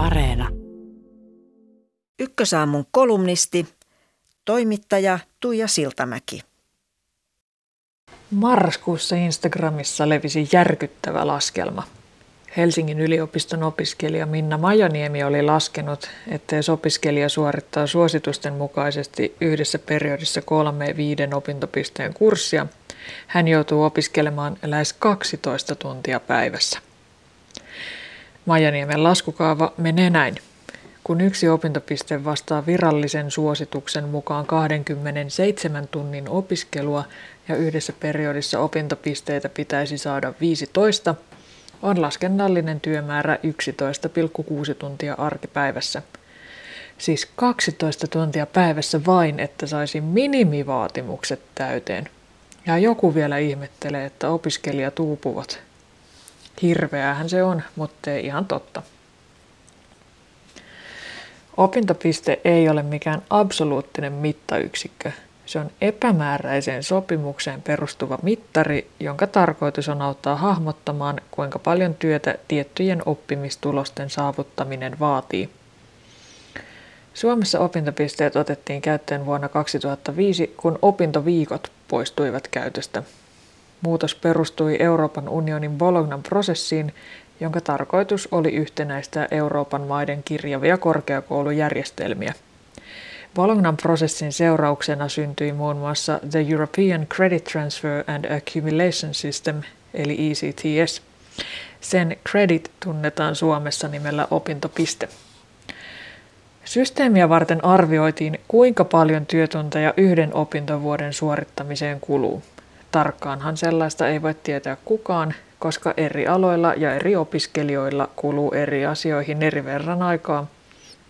Areena. Ykkösaamun kolumnisti, toimittaja Tuija Siltamäki. Marraskuussa Instagramissa levisi järkyttävä laskelma. Helsingin yliopiston opiskelija Minna Majaniemi oli laskenut, että jos opiskelija suorittaa suositusten mukaisesti yhdessä periodissa kolme viiden opintopisteen kurssia, hän joutuu opiskelemaan lähes 12 tuntia päivässä. Majaniemen laskukaava menee näin. Kun yksi opintopiste vastaa virallisen suosituksen mukaan 27 tunnin opiskelua ja yhdessä periodissa opintopisteitä pitäisi saada 15, on laskennallinen työmäärä 11,6 tuntia arkipäivässä. Siis 12 tuntia päivässä vain, että saisi minimivaatimukset täyteen. Ja joku vielä ihmettelee, että opiskelijat uupuvat. Hirveähän se on, mutta ihan totta. Opintopiste ei ole mikään absoluuttinen mittayksikkö. Se on epämääräiseen sopimukseen perustuva mittari, jonka tarkoitus on auttaa hahmottamaan, kuinka paljon työtä tiettyjen oppimistulosten saavuttaminen vaatii. Suomessa opintopisteet otettiin käyttöön vuonna 2005, kun opintoviikot poistuivat käytöstä. Muutos perustui Euroopan unionin Bolognan prosessiin, jonka tarkoitus oli yhtenäistää Euroopan maiden kirjavia korkeakoulujärjestelmiä. Bolognan prosessin seurauksena syntyi muun muassa The European Credit Transfer and Accumulation System, eli ECTS. Sen credit tunnetaan Suomessa nimellä opintopiste. Systeemiä varten arvioitiin, kuinka paljon työtunteja yhden opintovuoden suorittamiseen kuluu. Tarkkaanhan sellaista ei voi tietää kukaan, koska eri aloilla ja eri opiskelijoilla kuluu eri asioihin eri verran aikaa,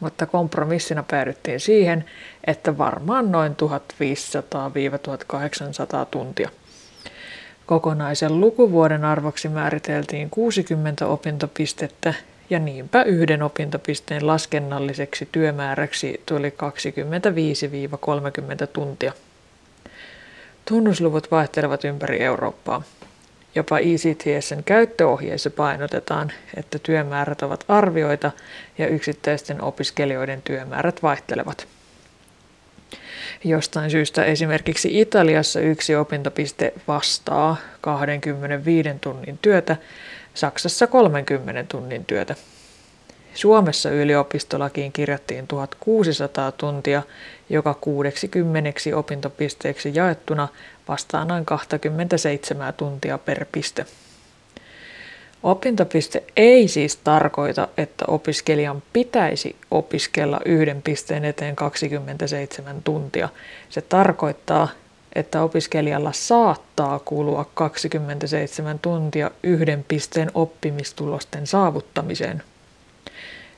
mutta kompromissina päädyttiin siihen, että varmaan noin 1500-1800 tuntia. Kokonaisen lukuvuoden arvoksi määriteltiin 60 opintopistettä ja niinpä yhden opintopisteen laskennalliseksi työmääräksi tuli 25-30 tuntia. Tunnusluvut vaihtelevat ympäri Eurooppaa. Jopa ECTSn käyttöohjeissa painotetaan, että työmäärät ovat arvioita ja yksittäisten opiskelijoiden työmäärät vaihtelevat. Jostain syystä esimerkiksi Italiassa yksi opintopiste vastaa 25 tunnin työtä, Saksassa 30 tunnin työtä. Suomessa yliopistolakiin kirjattiin 1600 tuntia, joka 60 opintopisteeksi jaettuna vastaa noin 27 tuntia per piste. Opintopiste ei siis tarkoita, että opiskelijan pitäisi opiskella yhden pisteen eteen 27 tuntia. Se tarkoittaa, että opiskelijalla saattaa kulua 27 tuntia yhden pisteen oppimistulosten saavuttamiseen.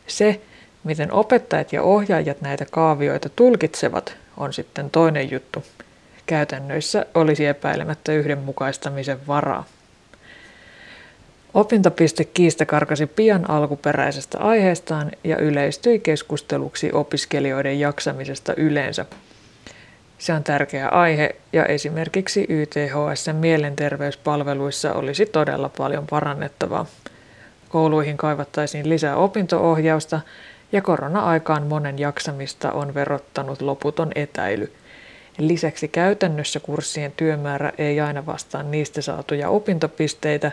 Se, miten opettajat ja ohjaajat näitä kaavioita tulkitsevat, on sitten toinen juttu. Käytännöissä olisi epäilemättä yhdenmukaistamisen varaa. Opintopiste kiista karkasi pian alkuperäisestä aiheestaan ja yleistyi keskusteluksi opiskelijoiden jaksamisesta yleensä. Se on tärkeä aihe ja esimerkiksi YTHS mielenterveyspalveluissa olisi todella paljon parannettavaa. Kouluihin kaivattaisiin lisää opintoohjausta ja korona-aikaan monen jaksamista on verottanut loputon etäily. Lisäksi käytännössä kurssien työmäärä ei aina vastaa niistä saatuja opintopisteitä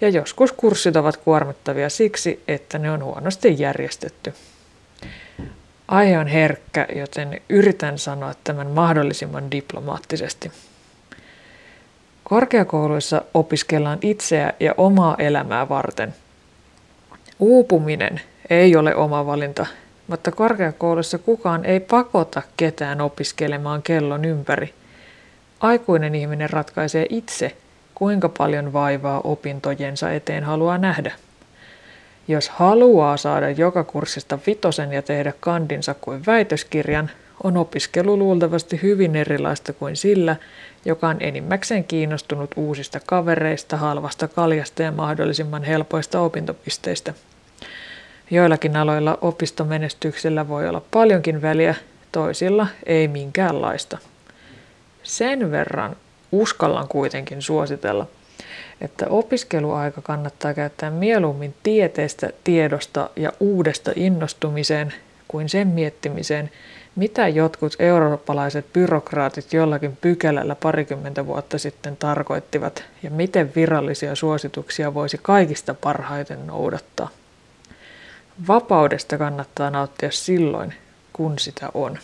ja joskus kurssit ovat kuormittavia siksi, että ne on huonosti järjestetty. Aihe on herkkä, joten yritän sanoa tämän mahdollisimman diplomaattisesti. Korkeakouluissa opiskellaan itseä ja omaa elämää varten – Uupuminen ei ole oma valinta, mutta korkeakoulussa kukaan ei pakota ketään opiskelemaan kellon ympäri. Aikuinen ihminen ratkaisee itse, kuinka paljon vaivaa opintojensa eteen haluaa nähdä. Jos haluaa saada joka kurssista vitosen ja tehdä kandinsa kuin väitöskirjan, on opiskelu luultavasti hyvin erilaista kuin sillä, joka on enimmäkseen kiinnostunut uusista kavereista, halvasta kaljasta ja mahdollisimman helpoista opintopisteistä. Joillakin aloilla opistomenestyksellä voi olla paljonkin väliä, toisilla ei minkäänlaista. Sen verran uskallan kuitenkin suositella, että opiskeluaika kannattaa käyttää mieluummin tieteestä, tiedosta ja uudesta innostumiseen kuin sen miettimiseen, mitä jotkut eurooppalaiset byrokraatit jollakin pykälällä parikymmentä vuotta sitten tarkoittivat ja miten virallisia suosituksia voisi kaikista parhaiten noudattaa. Vapaudesta kannattaa nauttia silloin, kun sitä on.